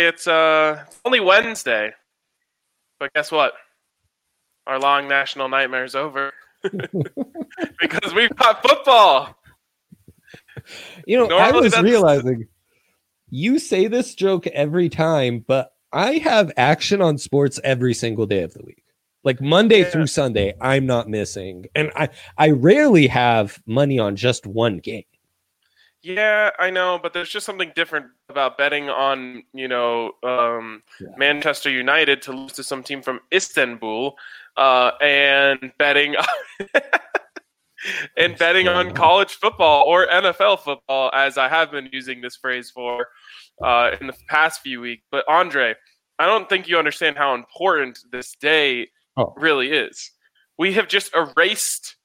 say it's uh it's only Wednesday, but guess what? Our long national nightmare is over because we've got football. You know, I was that's- realizing you say this joke every time, but I have action on sports every single day of the week. Like Monday Yeah. through Sunday, I'm not missing. And I I rarely have money on just one game. Yeah, I know, but there's just something different about betting on, you know, um, Yeah. Manchester United to lose to some team from Istanbul, uh, and betting and betting on college football or NFL football, as I have been using this phrase for uh, in the past few weeks. But Andre, I don't think you understand how important this day Oh. really is. We have just erased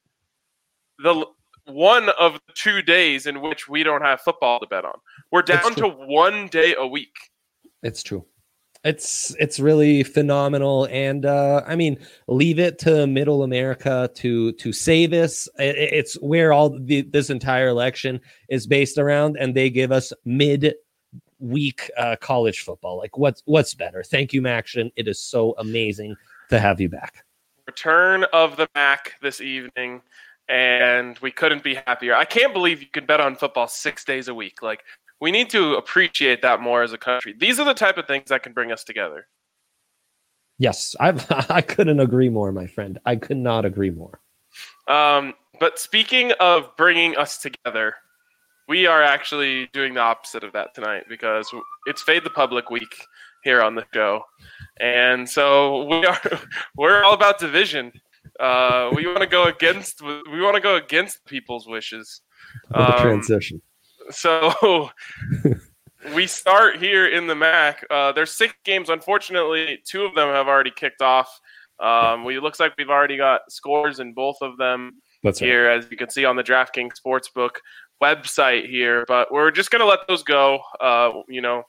the one of the two days in which we don't have football to bet on. We're down to one day a week. It's true. It's it's really phenomenal, and uh, I mean, leave it to Middle America to to say this. I- I- It's where all the, this entire election is based around, and they give us mid week uh, college football. Like, what's what's better? Thank you, Maction. It is so amazing to have you back. Return of the Mac this evening, and we couldn't be happier. I can't believe you can bet on football six days a week. Like we need to appreciate that more as a country. These are the type of things that can bring us together. Yes, I I couldn't agree more, my friend. I could not agree more. Um, but speaking of bringing us together, we are actually doing the opposite of that tonight because it's Fade the Public week here on the show, and so we are we're all about division. Uh, we want to go against we want to go against people's wishes. Um, transition. so we start here in the MAC. Uh, there's six games. Unfortunately, two of them have already kicked off. Um, we looks like we've already got scores in both of them That's right. here, as you can see on the DraftKings Sportsbook website here. But we're just going to let those go. Uh, you know,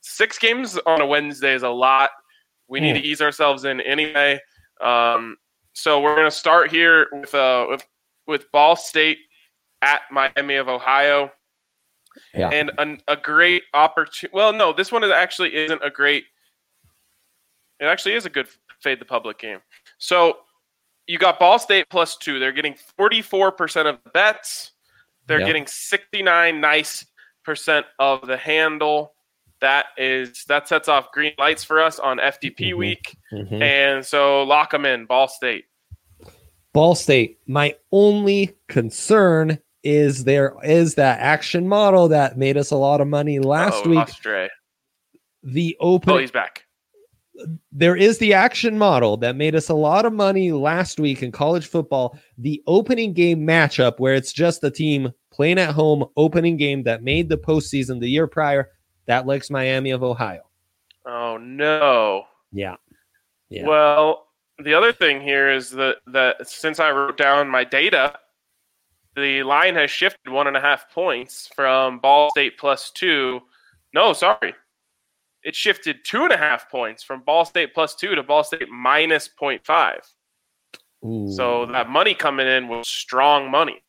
six games on a Wednesday is a lot. We need Hmm. to ease ourselves in anyway. Um, so we're going to start here with uh, with with Ball State at Miami of Ohio, Yeah. and an, a great opportunity. Well, no, this one is actually isn't a great. It actually is a good fade the public game. So you got Ball State plus two. They're getting 44% of the bets. They're Yeah. getting 69 nice percent of the handle. That is that sets off green lights for us on FDP Mhm. week. Mhm. And so lock them in, Ball State. Ball State. My only concern is there is that action model that made us a lot of money last oh, week. The open Oh, he's back. there is the action model that made us a lot of money last week in college football. The opening game matchup where it's just the team playing at home, opening game that made the postseason the year prior. That likes Miami of Ohio. Oh no. Yeah. Yeah. Well, the other thing here is that that since I wrote down my data, the line has shifted one and a half points from Ball State plus two. No, sorry. It shifted two and a half points from Ball State plus two to Ball State minus 0.5. So that money coming in was strong money.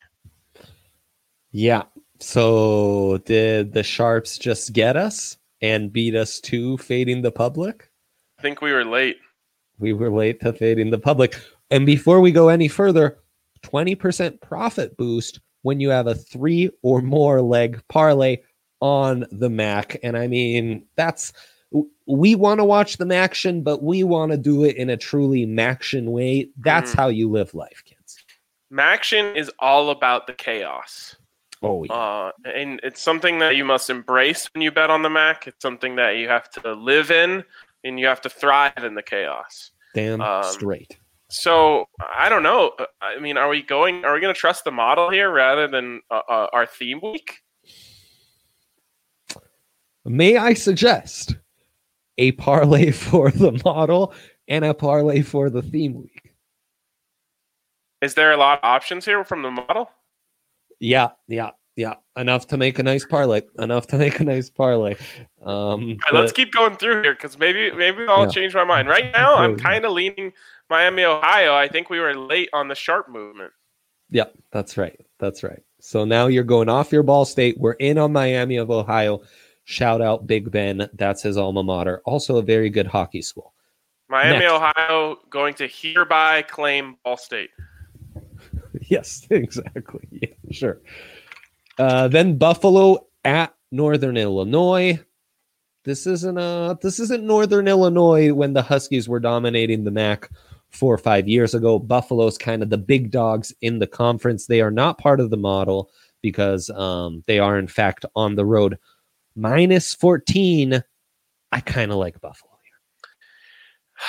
Yeah. So did the Sharps just get us and beat us to fading the public? I think we were late. We were late to fading the public. And before we go any further, 20% profit boost when you have a three or more leg parlay on the Mac. And I mean, that's we want to watch the action, but we want to do it in a truly Maction way. That's Mhm. how you live life, kids. Maction is all about the chaos. Oh, yeah. Uh, and it's something that you must embrace when you bet on the Mac. It's something that you have to live in and you have to thrive in the chaos. damn um, straight. So I don't know. I mean, are we going? Are we going to trust the model here rather than uh, uh, our theme week? May I suggest a parlay for the model and a parlay for the theme week? Is there a lot of options here from the model? Yeah, yeah, yeah. Enough to make a nice parlay. Enough to make a nice parlay. Um, All right, let's keep going through here because maybe maybe I'll Yeah. change my mind. Right now, I'm kind of leaning Miami, Ohio. I think we were late on the sharp movement. yeah, that's right. That's right. So now you're going off your ball state. We're in on Miami of Ohio. Shout out Big Ben. That's his alma mater. Also a very good hockey school. Miami, Next. Ohio, going to hereby claim Ball State. yes, exactly. Yeah, sure. Uh, then Buffalo at Northern Illinois. This isn't uh this isn't Northern Illinois when the Huskies were dominating the MAC four or five years ago. Buffalo's kind of the big dogs in the conference. They are not part of the model because um, they are in fact on the road. Minus 14. I kind of like Buffalo here.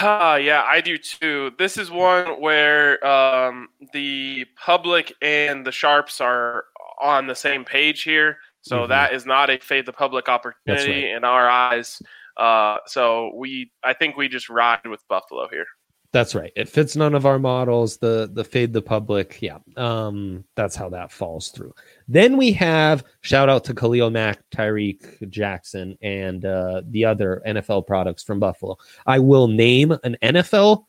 Ah, yeah, I do too. This is one where um, the public and the sharps are on the same page here. So Mhm. that is not a fade the public opportunity right. in our eyes. Uh, so we, I think we just ride with Buffalo here. That's right. It fits none of our models. The the fade the public. Yeah. Um, that's how that falls through. Then we have shout out to Khalil Mack, Tyreek Jackson, and uh, the other NFL products from Buffalo. I will name an NFL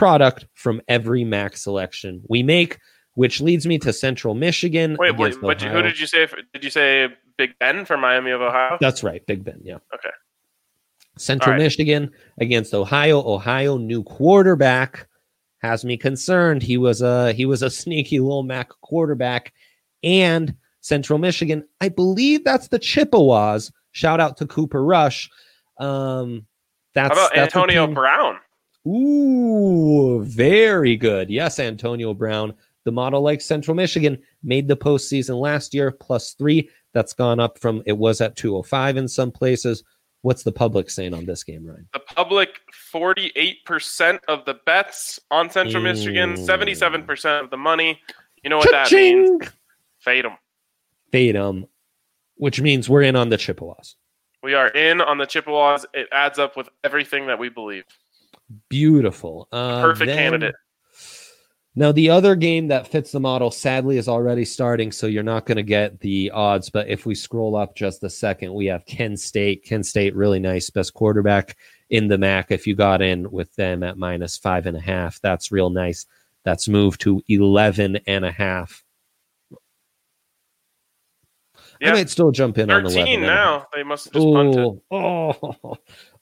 product from every Mac selection we make, which leads me to Central Michigan. Wait, wait, but who did you say? Did you say Big Ben from Miami of Ohio? That's right, Big Ben. Yeah. Okay. Central right. Michigan against Ohio. Ohio new quarterback has me concerned. He was a he was a sneaky little Mac quarterback, and Central Michigan. I believe that's the Chippewas. Shout out to Cooper Rush. Um, that's How about that's Antonio Brown? Ooh, very good. Yes, Antonio Brown. The model like Central Michigan made the postseason last year, plus three. That's gone up from it was at 205 in some places. What's the public saying on this game, Ryan? The public, 48% of the bets on Central Michigan, Mm. 77% of the money. You know what that means? Cha-ching! Fade them. Which means we're in on the Chippewas. We are in on the Chippewas. It adds up with everything that we believe. Beautiful. Uh, Perfect then- candidate. Now, the other game that fits the model sadly is already starting, so you're not going to get the odds. But if we scroll up just a second, we have Kent State. Kent State, really nice, best quarterback in the MAC. If you got in with them at minus five and a half, that's real nice. That's moved to 11 and a half. I might still jump in on 11 13 and a half. now. They must have just punted. Oh,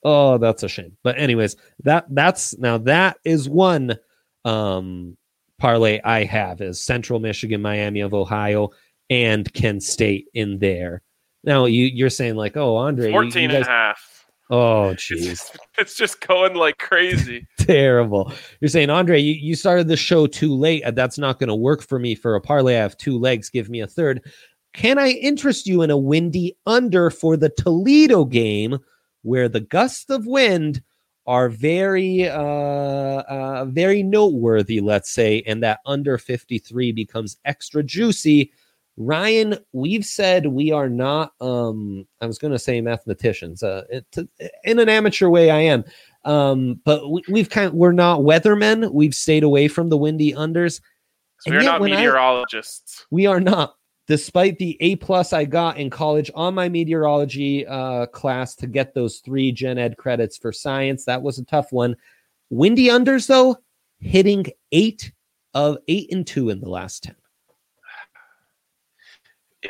oh, that's a shame. But anyways, that that's now that is one um parlay I have is Central Michigan, Miami of Ohio, and Kent State in there. Now you you're saying like, oh Andre, you- 14 you and a half. oh jeez, it's just going like crazy. terrible. You're saying Andre, you, you started the show too late. and That's not going to work for me for a parlay. I have two legs. Give me a third. Can I interest you in a windy under for the Toledo game where the gusts of wind are very uh, uh very noteworthy, let's say, and that under 53 becomes extra juicy. Ryan, we've said we are not um I was going to say mathematicians. Uh it, in an amateur way I am. Um but we, we've kind of, we're not weathermen. We've stayed away from the windy unders. So we're not when I- meteorologists. We are not. Despite the A plus I got in college on my meteorology uh, class to get those three gen ed credits for science, that was a tough one. Windy unders though, hitting eight of eight and two in the last ten.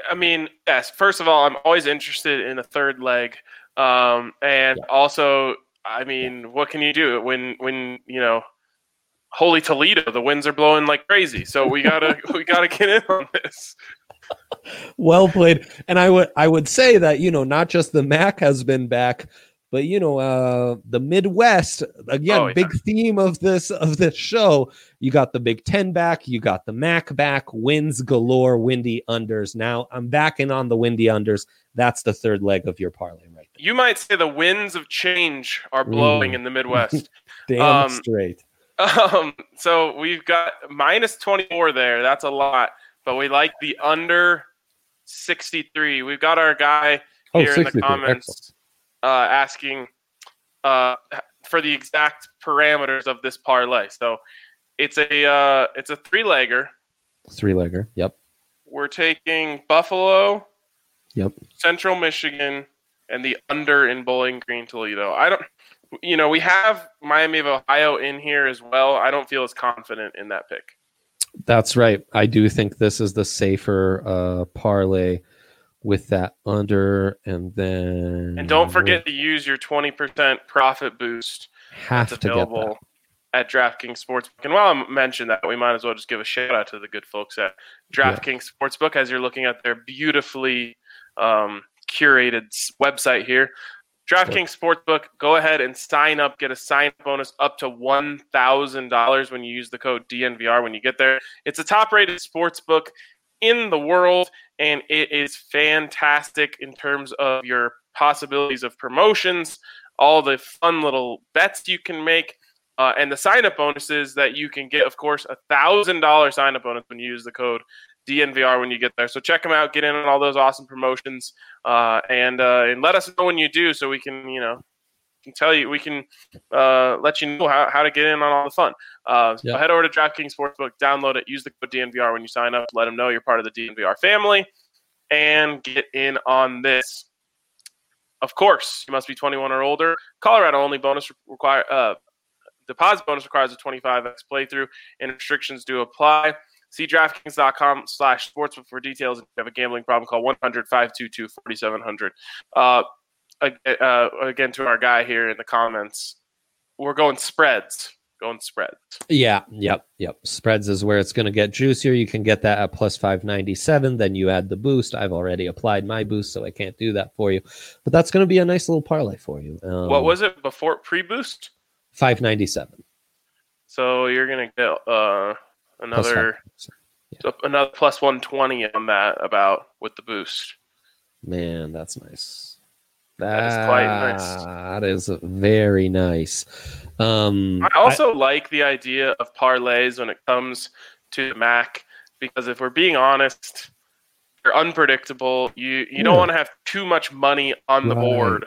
I mean, yes. First of all, I'm always interested in a third leg, um, and also, I mean, what can you do when when you know, holy Toledo, the winds are blowing like crazy. So we gotta we gotta get in on this. Well played. And I would I would say that you know not just the Mac has been back, but you know uh the Midwest again Oh, yeah. big theme of this of this show. You got the Big Ten back, you got the Mac back, wins galore, windy unders. Now I'm backing on the windy unders. That's the third leg of your parlay right there. You might say the winds of change are blowing Ooh. in the Midwest. Damn Um, straight. Um, so we've got minus 24 there. That's a lot, but we like the under 63. We've got our guy Oh, here in the comments uh, asking uh, for the exact parameters of this parlay. So it's a uh, it's a three legger. Three legger. Yep. We're taking Buffalo, Yep. Central Michigan, and the under in Bowling Green, Toledo. I don't, you know, we have Miami of Ohio in here as well. I don't feel as confident in that pick. That's right. I do think this is the safer uh, parlay with that under, and then And don't forget to use your 20% profit boost have that's to get that. available at DraftKings Sportsbook. And while I mention that, we might as well just give a shout out to the good folks at DraftKings Sportsbook as you're looking at their beautifully um, curated website here. DraftKings Sportsbook, go ahead and sign up. Get a sign bonus up to $1,000 when you use the code DNVR when you get there. It's a top rated sportsbook in the world, and it is fantastic in terms of your possibilities of promotions, all the fun little bets you can make. Uh, and the sign up bonuses that you can get, of course, a thousand dollar sign up bonus when you use the code DNVR when you get there. So check them out, get in on all those awesome promotions, uh, and uh, and let us know when you do, so we can you know can tell you we can uh, let you know how, how to get in on all the fun. Uh, so head over to DraftKings Sportsbook, download it, use the code DNVR when you sign up. Let them know you're part of the DNVR family, and get in on this. Of course, you must be 21 or older. Colorado only bonus require uh, deposit bonus requires a 25x playthrough, and restrictions do apply. See DraftKings.com slash sportsbook for details. If you have a gambling problem, call 100 522 4700. Uh, uh, again, to our guy here in the comments, we're going spreads. Going spreads. Yeah, yep, yep. Spreads is where it's going to get juicier. You can get that at plus 597. Then you add the boost. I've already applied my boost, so I can't do that for you. But that's going to be a nice little parlay for you. Um, what was it before pre boost? 597? So you're going to get uh, Plus another 597. so another plus 120 on that about with the boost. Man, that's nice. That is quite nice. That is very nice. Um, I also like the idea of parlays when it comes to the Mac because if we're being honest, they're unpredictable. You you don't want to have too much money on the Right. board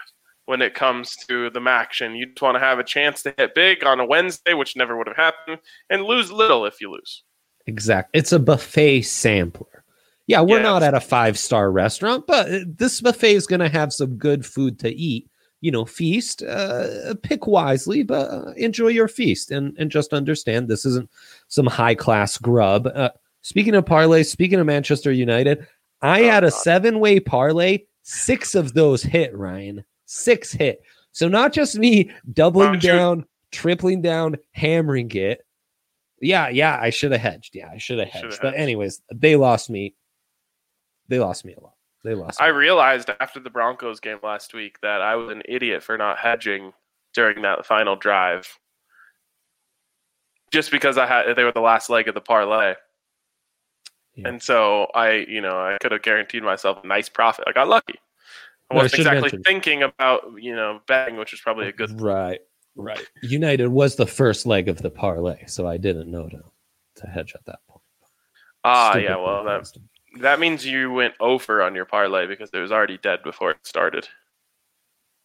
when it comes to the action. You just want to have a chance to hit big on a Wednesday, which never would have happened, and lose little if you lose. Exactly. It's a buffet sampler. Yeah, we're not at a five star restaurant, but uh, this buffet is going to have some good food to eat. You know, feast, uh, pick wisely, but uh, enjoy your feast and, and just understand this isn't some high class grub. Uh, speaking of parlay, speaking of Manchester United, I Oh, had a seven way parlay. Six of those hit, Ryan. Six hit. So not just me doubling down, tripling down, hammering it. Yeah, yeah, I should have hedged. Yeah, I should have hedged. But hedged. anyways, they lost me. They lost me a lot. They lost. I me. realized after the Broncos game last week that I was an idiot for not hedging during that final drive. Just because I had they were the last leg of the parlay. Yeah. And so I, you know, I could have guaranteed myself a nice profit. I got lucky. I wasn't should've exactly mentioned. thinking about, you know, betting, which is probably a good right, right. United was the first leg of the parlay, so I didn't know to to hedge at that point. Ah, Stupid yeah, well that that means you went over on your parlay because it was already dead before it started.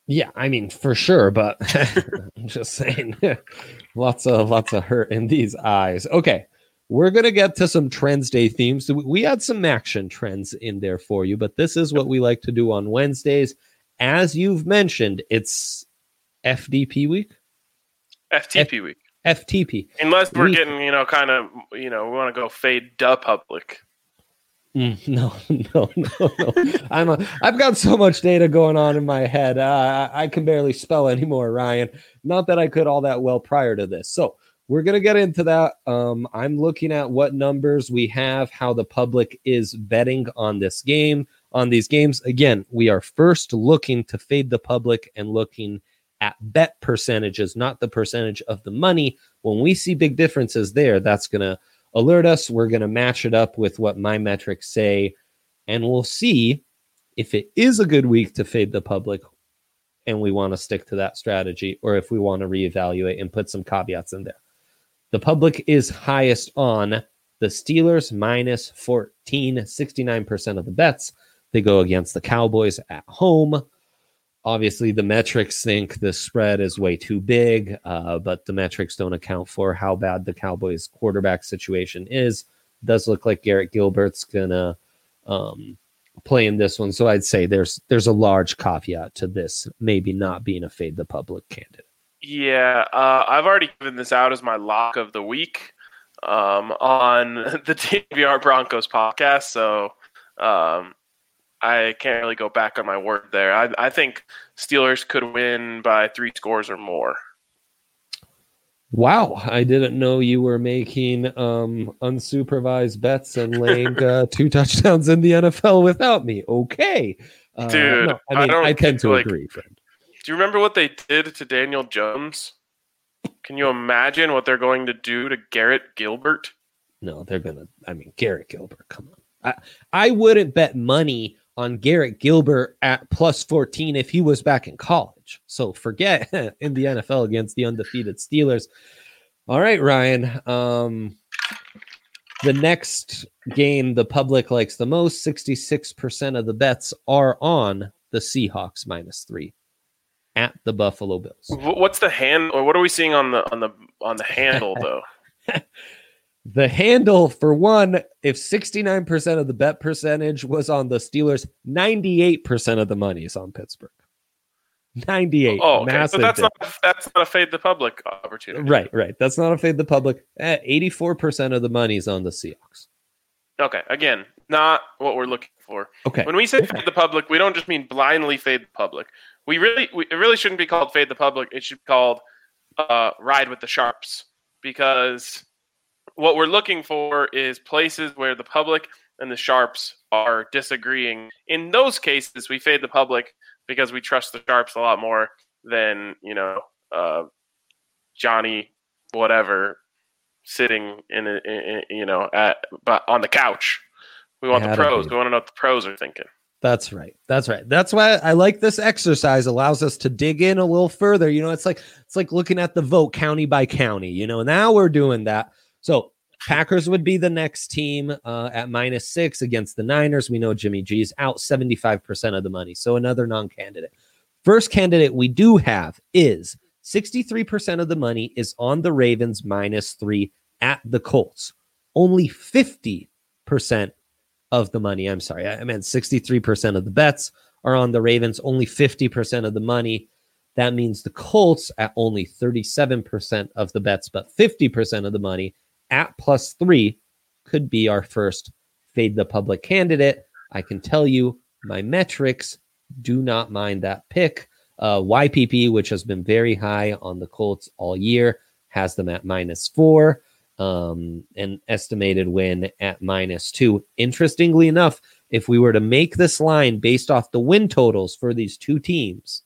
Yeah, I mean for sure, but I'm just saying, lots of lots of hurt in these eyes. Okay, we're gonna get to some trends day themes. We- had some action trends in there for you, but this is what we like to do on Wednesdays. As you've mentioned, it's FDP week, FTP week. FTP. Unless we're we- getting, you know, kind of, you know, we want to go fade duh public. Mm, no, no, no, no. I'm a, I've got so much data going on in my head. Uh, I I can barely spell anymore, Ryan. Not that I could all that well prior to this. So we're gonna get into that. Um, I'm looking at what numbers we have, how the public is betting on this game, on these games. Again, we are first looking to fade the public and looking at bet percentages, not the percentage of the money. When we see big differences there, that's gonna alert us. We're going to match it up with what my metrics say, and we'll see if it is a good week to fade the public and we want to stick to that strategy, or if we want to reevaluate and put some caveats in there. The public is highest on the Steelers minus 14, 69% of the bets. They go against the Cowboys at home. Obviously, the metrics think the spread is way too big, uh, but the metrics don't account for how bad the Cowboys' quarterback situation is. does look like Garrett Gilbert's gonna um, play in this one, so I'd say there's there's a large caveat to this, maybe not being a fade the public candidate. Yeah, uh, I've already given this out as my lock of the week um, on the DVR Broncos podcast. So um, I can't really go back on my word there. I, I think Steelers could win by three scores or more. Wow, I didn't know you were making um, unsupervised bets and laying uh, two touchdowns in the NFL without me. Okay, uh, dude. No, I mean, I, I tend to like, agree, friend. Do you remember what they did to Daniel Jones? Can you imagine what they're going to do to Garrett Gilbert? No, they're gonna. I mean, Garrett Gilbert. Come on, I I wouldn't bet money on Garrett Gilbert at plus 14 if he was back in college. So forget in the NFL against the undefeated Steelers. All right, Ryan. Um, the next game the public likes the most, 66% of the bets are on the Seahawks minus three at the Buffalo Bills. What's the hand or what are we seeing on the on the on the handle though? The handle, for one, if 69% of the bet percentage was on the Steelers, 98% of the money is on Pittsburgh. 98. Oh, okay. so that's not that's not a fade the public opportunity. Right, right. That's not a fade the public. Eh, 84% of the money is on the Seahawks. Okay, again, not what we're looking for. Okay. When we say fade the public, we don't just mean blindly fade the public. We really, we, it really shouldn't be called fade the public. It should be called uh, ride with the sharps because what we're looking for is places where the public and the sharps are disagreeing. In those cases, we fade the public because we trust the sharps a lot more than you know uh, Johnny whatever sitting in, a, in, you know at but on the couch. We want the pros. We want to know what the pros are thinking. That's right. That's right. That's why I like this exercise. Allows us to dig in a little further. You know, it's like it's like looking at the vote county by county. You know, now we're doing that. So Packers would be the next team uh, at minus six against the Niners. We know Jimmy G's out 75% of the money. So another non candidate. First candidate we do have is 63% of the money is on the Ravens minus three at the Colts. Only 50% of the money, I'm sorry, I meant 63% of the bets are on the Ravens, only 50% of the money. That means the Colts at only 37% of the bets, but 50% of the money at plus three could be our first fade the public candidate. I can tell you my metrics do not mind that pick. Uh, YPP, which has been very high on the Colts all year, has them at minus four. Um, an estimated win at minus two. Interestingly enough, if we were to make this line based off the win totals for these two teams,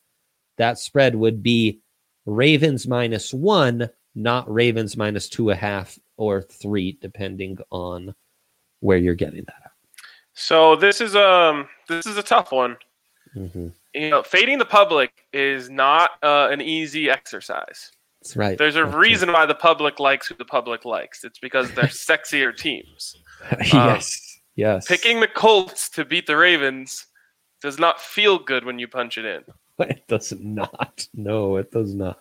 that spread would be Ravens minus one, not Ravens minus two and a half or three, depending on where you're getting that at. So this is um this is a tough one. Mm-hmm. You know, fading the public is not uh, an easy exercise. That's right. There's a That's reason right. why the public likes who the public likes. It's because they're sexier teams. yes. Um, yes. Picking the Colts to beat the Ravens does not feel good when you punch it in. It does not. No, it does not.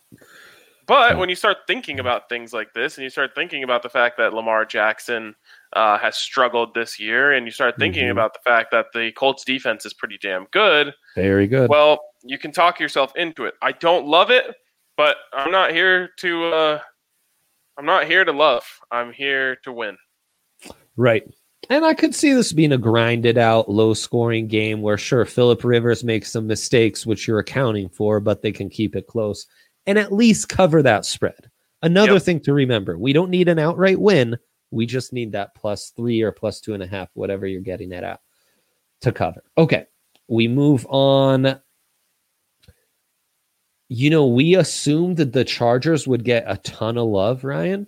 But when you start thinking about things like this, and you start thinking about the fact that Lamar Jackson uh, has struggled this year, and you start thinking mm-hmm. about the fact that the Colts defense is pretty damn good. Very good. Well, you can talk yourself into it. I don't love it, but I'm not here to. Uh, I'm not here to love. I'm here to win. Right. And I could see this being a grinded out, low scoring game where, sure, Philip Rivers makes some mistakes, which you're accounting for, but they can keep it close and at least cover that spread. Another yep. thing to remember we don't need an outright win. We just need that plus three or plus two and a half, whatever you're getting it at, to cover. Okay. We move on. You know, we assumed that the Chargers would get a ton of love, Ryan.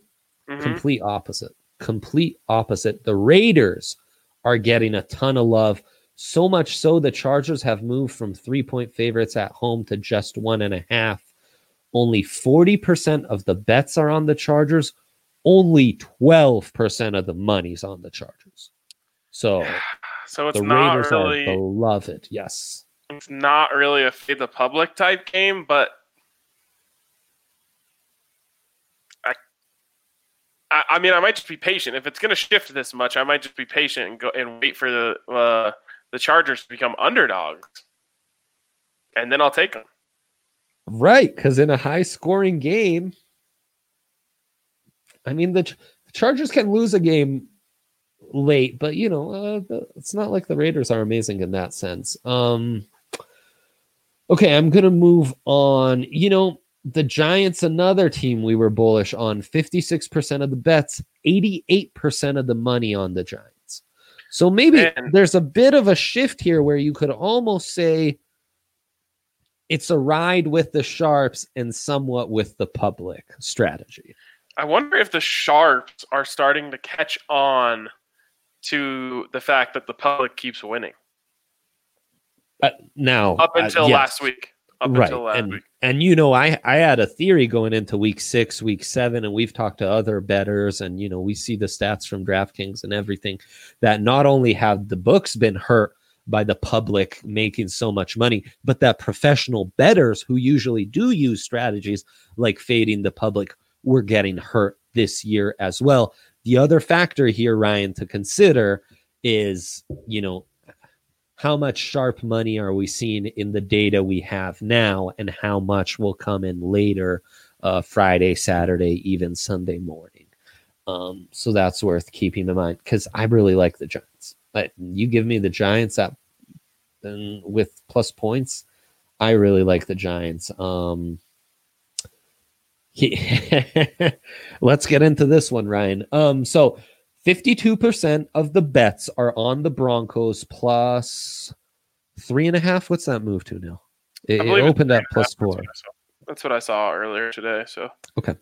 Mm-hmm. Complete opposite. Complete opposite. The Raiders are getting a ton of love. So much so the Chargers have moved from three point favorites at home to just one and a half only 40% of the bets are on the Chargers. Only 12% of the money's on the Chargers. So, so it's the not Raiders really are beloved. Yes. It's not really a fade the public type game, but I, I, I mean, I might just be patient. If it's going to shift this much, I might just be patient and go and wait for the uh, the Chargers to become underdogs, and then I'll take them. Right, because in a high scoring game, I mean, the, the Chargers can lose a game late, but you know, uh, it's not like the Raiders are amazing in that sense. Um, okay, I'm gonna move on. You know, the Giants, another team we were bullish on, 56% of the bets, 88% of the money on the Giants. So maybe Man. there's a bit of a shift here where you could almost say it's a ride with the sharps and somewhat with the public strategy. I wonder if the sharps are starting to catch on to the fact that the public keeps winning. Uh, now, up uh, until uh, yes. last week. Up right. and, week. And you know, I I had a theory going into week six, week seven, and we've talked to other betters, and you know, we see the stats from DraftKings and everything that not only have the books been hurt by the public making so much money, but that professional betters who usually do use strategies like fading the public were getting hurt this year as well. The other factor here, Ryan, to consider is, you know, how much sharp money are we seeing in the data we have now and how much will come in later uh, Friday, Saturday, even Sunday morning. Um, so that's worth keeping in mind because I really like the Giants. But you give me the Giants at then with plus points, I really like the Giants. Um, let's get into this one, Ryan. Um, so 52% of the bets are on the Broncos plus three and a half. What's that move to now? It, it opened at plus four. That's what, That's what I saw earlier today. So okay,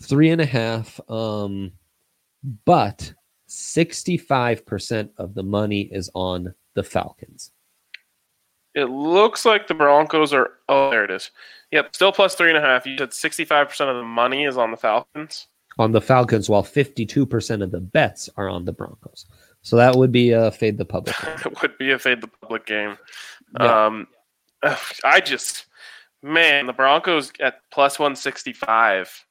three and a half. Um, but 65% of the money is on the Falcons. It looks like the Broncos are. Oh, there it is. Yep, still plus three and a half. You said 65% of the money is on the Falcons on the Falcons, while 52% of the bets are on the Broncos. So that would be a fade the public. it would be a fade the public game. Yeah. Um, I just, man, the Broncos at plus 165.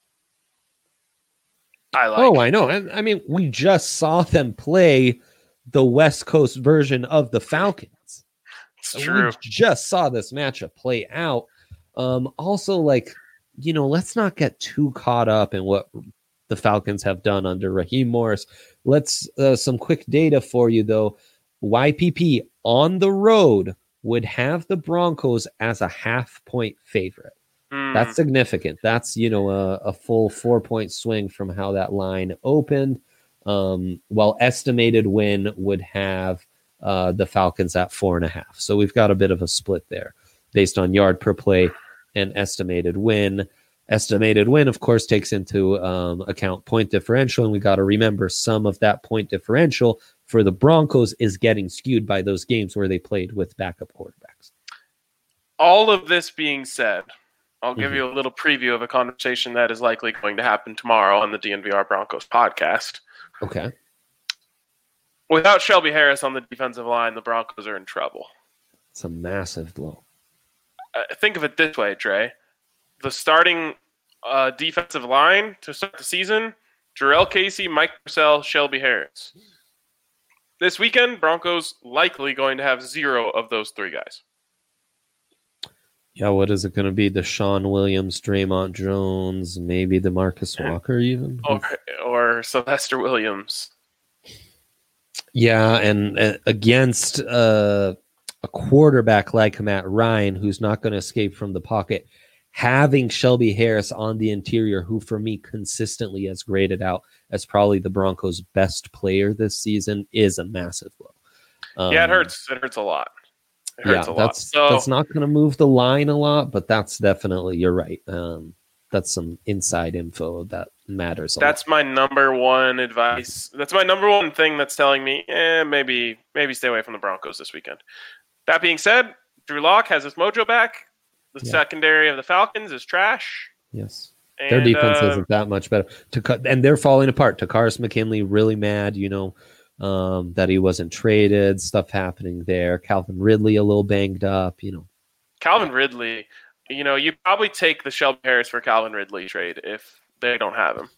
I like. Oh, I know. I, I mean, we just saw them play the West Coast version of the Falcons. It's true. We just saw this matchup play out. Um, also, like, you know, let's not get too caught up in what the Falcons have done under Raheem Morris. Let's uh, some quick data for you though. YPP on the road would have the Broncos as a half point favorite. Mm. That's significant. That's you know a, a, full four point swing from how that line opened. Um, while estimated win would have uh, the Falcons at four and a half. So we've got a bit of a split there based on yard per play and estimated win. Estimated win, of course, takes into um, account point differential. And we got to remember some of that point differential for the Broncos is getting skewed by those games where they played with backup quarterbacks. All of this being said, I'll give mm-hmm. you a little preview of a conversation that is likely going to happen tomorrow on the DNVR Broncos podcast. Okay. Without Shelby Harris on the defensive line, the Broncos are in trouble. It's a massive blow. Uh, think of it this way, Trey the starting uh, defensive line to start the season: Jurrell Casey, Mike Purcell, Shelby Harris. This weekend, Broncos likely going to have zero of those three guys. Yeah, what is it going to be? DeShawn Williams, Dre'Mont Jones, maybe DeMarcus Walker, even, or, or Sylvester Williams. Yeah, and uh, against uh, a quarterback like Matt Ryan, who's not going to escape from the pocket, having Shelby Harris on the interior, who for me consistently has graded out as probably the Broncos' best player this season, is a massive blow. Um, yeah, it um, hurts. It hurts a lot. It hurts yeah, that's so, that's not going to move the line a lot, but that's definitely you're right. Um, that's some inside info that matters. that's lot. my number one advice. That's my number one thing that's telling me, eh, maybe maybe stay away from the Broncos this weekend. That being said, Drew Lock has his mojo back. The yeah. secondary of the Falcons is trash. Yes. And, Their defense uh, isn't that much better. To cut and they're falling apart. Takkarist McKinley really mad, you know, um, that he wasn't traded. Stuff happening there. Calvin Ridley a little banged up, you know. Calvin Ridley, you know, you probably take the Shelby Harris for Calvin Ridley trade if they don't have him.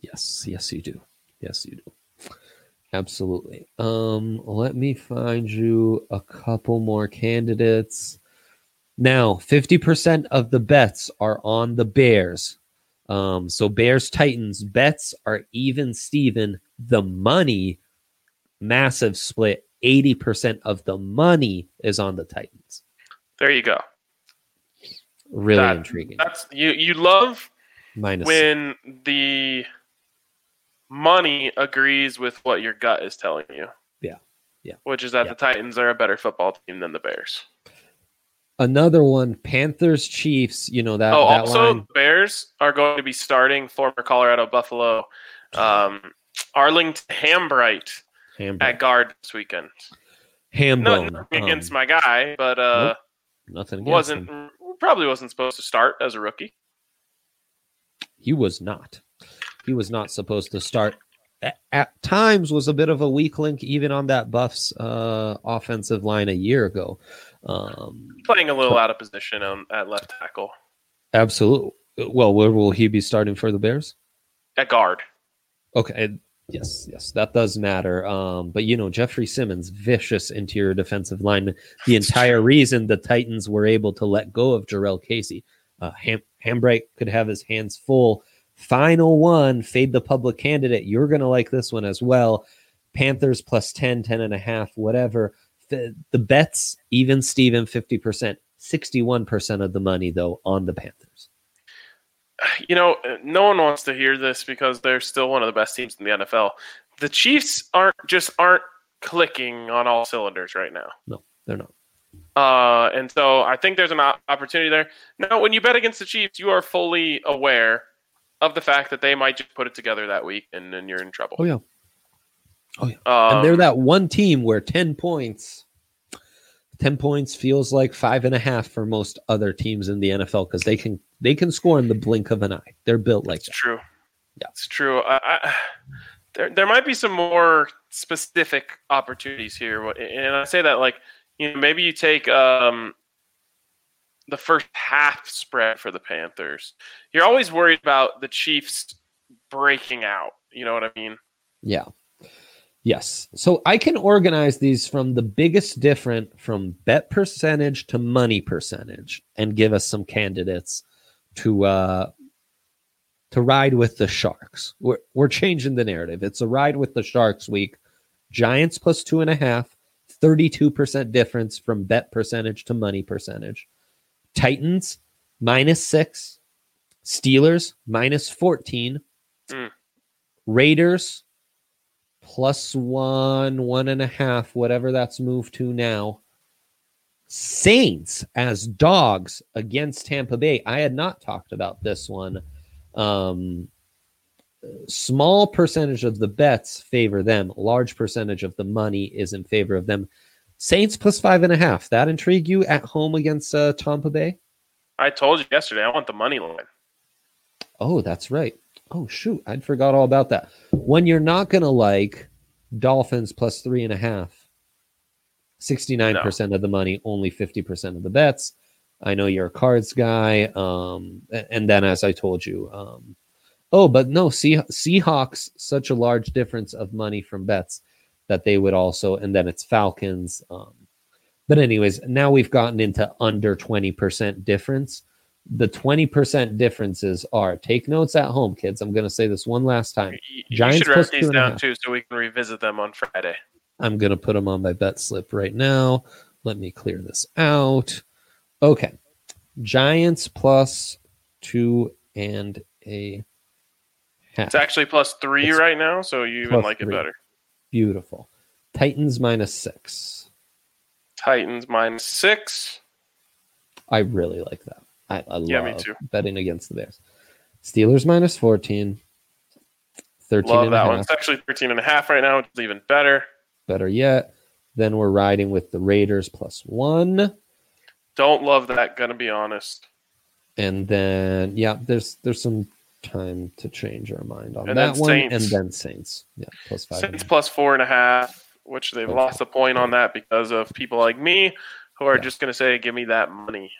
Yes, yes, you do. Yes, you do. Absolutely. Um, let me find you a couple more candidates. Now, 50% of the bets are on the Bears. Um, so Bears Titans bets are even Steven. The money massive split. 80% of the money is on the Titans. There you go. Really That- intriguing. That's you. You love Minus when the money agrees with what your gut is telling you. Yeah. Yeah. Which is that Yeah. the Titans are a better football team than the Bears. Another one. Panthers Chiefs. You know that. oh, that also line. Bears are going to be starting former Colorado Buffalo um, Arlington Hambright Ham- at guard this weekend. ham No, bone. nothing against Um, my guy, but uh, nothing against wasn't him. probably wasn't supposed to start as a rookie. He was not. He was not supposed to start. A- At times, was a bit of a weak link, even on that Buffs uh, offensive line a year ago. Um, Playing a little out of position on, at left tackle absolutely. Well, where will he be starting for the Bears? at guard. Okay. Yes, yes, that does matter. Um, but you know, Jeffery Simmons, vicious interior defensive lineman. The entire reason the Titans were able to let go of Jurrell Casey. Uh, Ham- Hambright could have his hands full. Final one, fade the public candidate. You're going to like this one as well. Panthers plus 10, 10 and a half, whatever. The, the bets, even Steven, 50%, 61% of the money, though, on the Panthers. you know, no one wants to hear this because they're still one of the best teams in the NFL. The Chiefs aren't just aren't clicking on all cylinders right now. No, they're not. Uh, and so I think there's an opportunity there. Now, when you bet against the Chiefs, you are fully aware of the fact that they might just put it together that week, and then you're in trouble. Oh, yeah. Um, and they're that one team where 10 points 10 points feels like five and a half for most other teams in the nfl because they can they can score in the blink of an eye they're built like that true. Yeah. it's true. I, I, there, there might be some more specific opportunities here, and I say that like you know maybe you take um, the first half spread for the Panthers. You're always worried about the Chiefs breaking out. You know what I mean? yeah yes. So i can organize these from the biggest different from bet percentage to money percentage and give us some candidates to uh to ride with the sharks. We're, we're changing the narrative. It's a ride with the sharks week. Giants plus two and a half 32% difference from bet percentage to money percentage. Titans minus six steelers minus 14 Mm. raiders plus one one and a half whatever that's moved to now saints as dogs against tampa bay i had not talked about this one um small percentage of the bets favor them large percentage of the money is in favor of them saints plus five and a half that intrigue you at home against uh, tampa bay I told you yesterday. I want the money line. Oh, that's right. Oh, shoot. I'd forgot all about that. When you're not to like Dolphins plus three and a half. 69% of the money, only 50% of the bets. I know you're a cards guy. Um, and then, as I told you, um, oh, but no, Sea- Seahawks, such a large difference of money from bets that they would also, and then it's Falcons. Um, but, anyways, now we've gotten into under 20% difference the 20% differences are take notes at home kids. I'm going to say this one last time. You- You Giants should write these down too, so we can revisit them on Friday. i'm going to put them on my bet slip right now. Let me clear this out. Okay. Giants plus two and a half. It's actually plus three It's right now, so you even like three. it better. beautiful. Titans minus six. Titans minus six. i really like that i, I Yeah, me too. betting against the bears steelers minus 14 13 Love that one. It's actually 13 and a half right now, which is even better. better yet then we're riding with the raiders plus one Don't love that, gonna be honest. and then yeah there's there's some time to change our mind on And that one Saints. and then saints yeah plus five Saints plus four and a half, which they've Okay. lost a point on that because of people like me who are Yeah. just gonna say, Give me that money.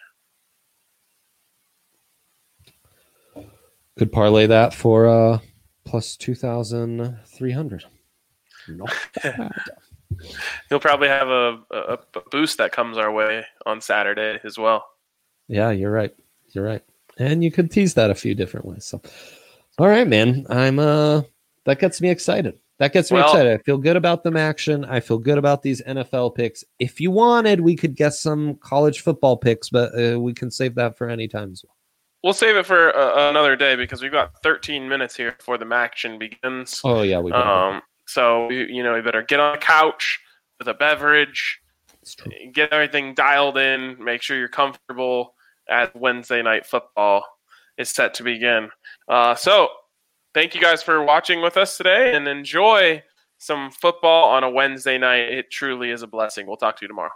Could parlay that for uh plus 2300 Not bad. He'll probably have a, a, a boost that comes our way on Saturday as well. yeah you're right you're right and you could tease that a few different ways so all right man i'm uh that gets me excited That gets me Well- excited. I feel good about them action. I feel good about these NFL picks. If you wanted, we could guess some college football picks, but uh, we can save that for any time as well. We'll save it for uh, another day because we've got 13 minutes here before the action begins. Oh yeah, we. better. Um, so you, know, we better get on a couch with a beverage, get everything dialed in, make sure you're comfortable as Wednesday night football is set to begin. Uh, so thank you guys for watching with us today and enjoy some football on a Wednesday night. It truly is a blessing. We'll talk to you tomorrow.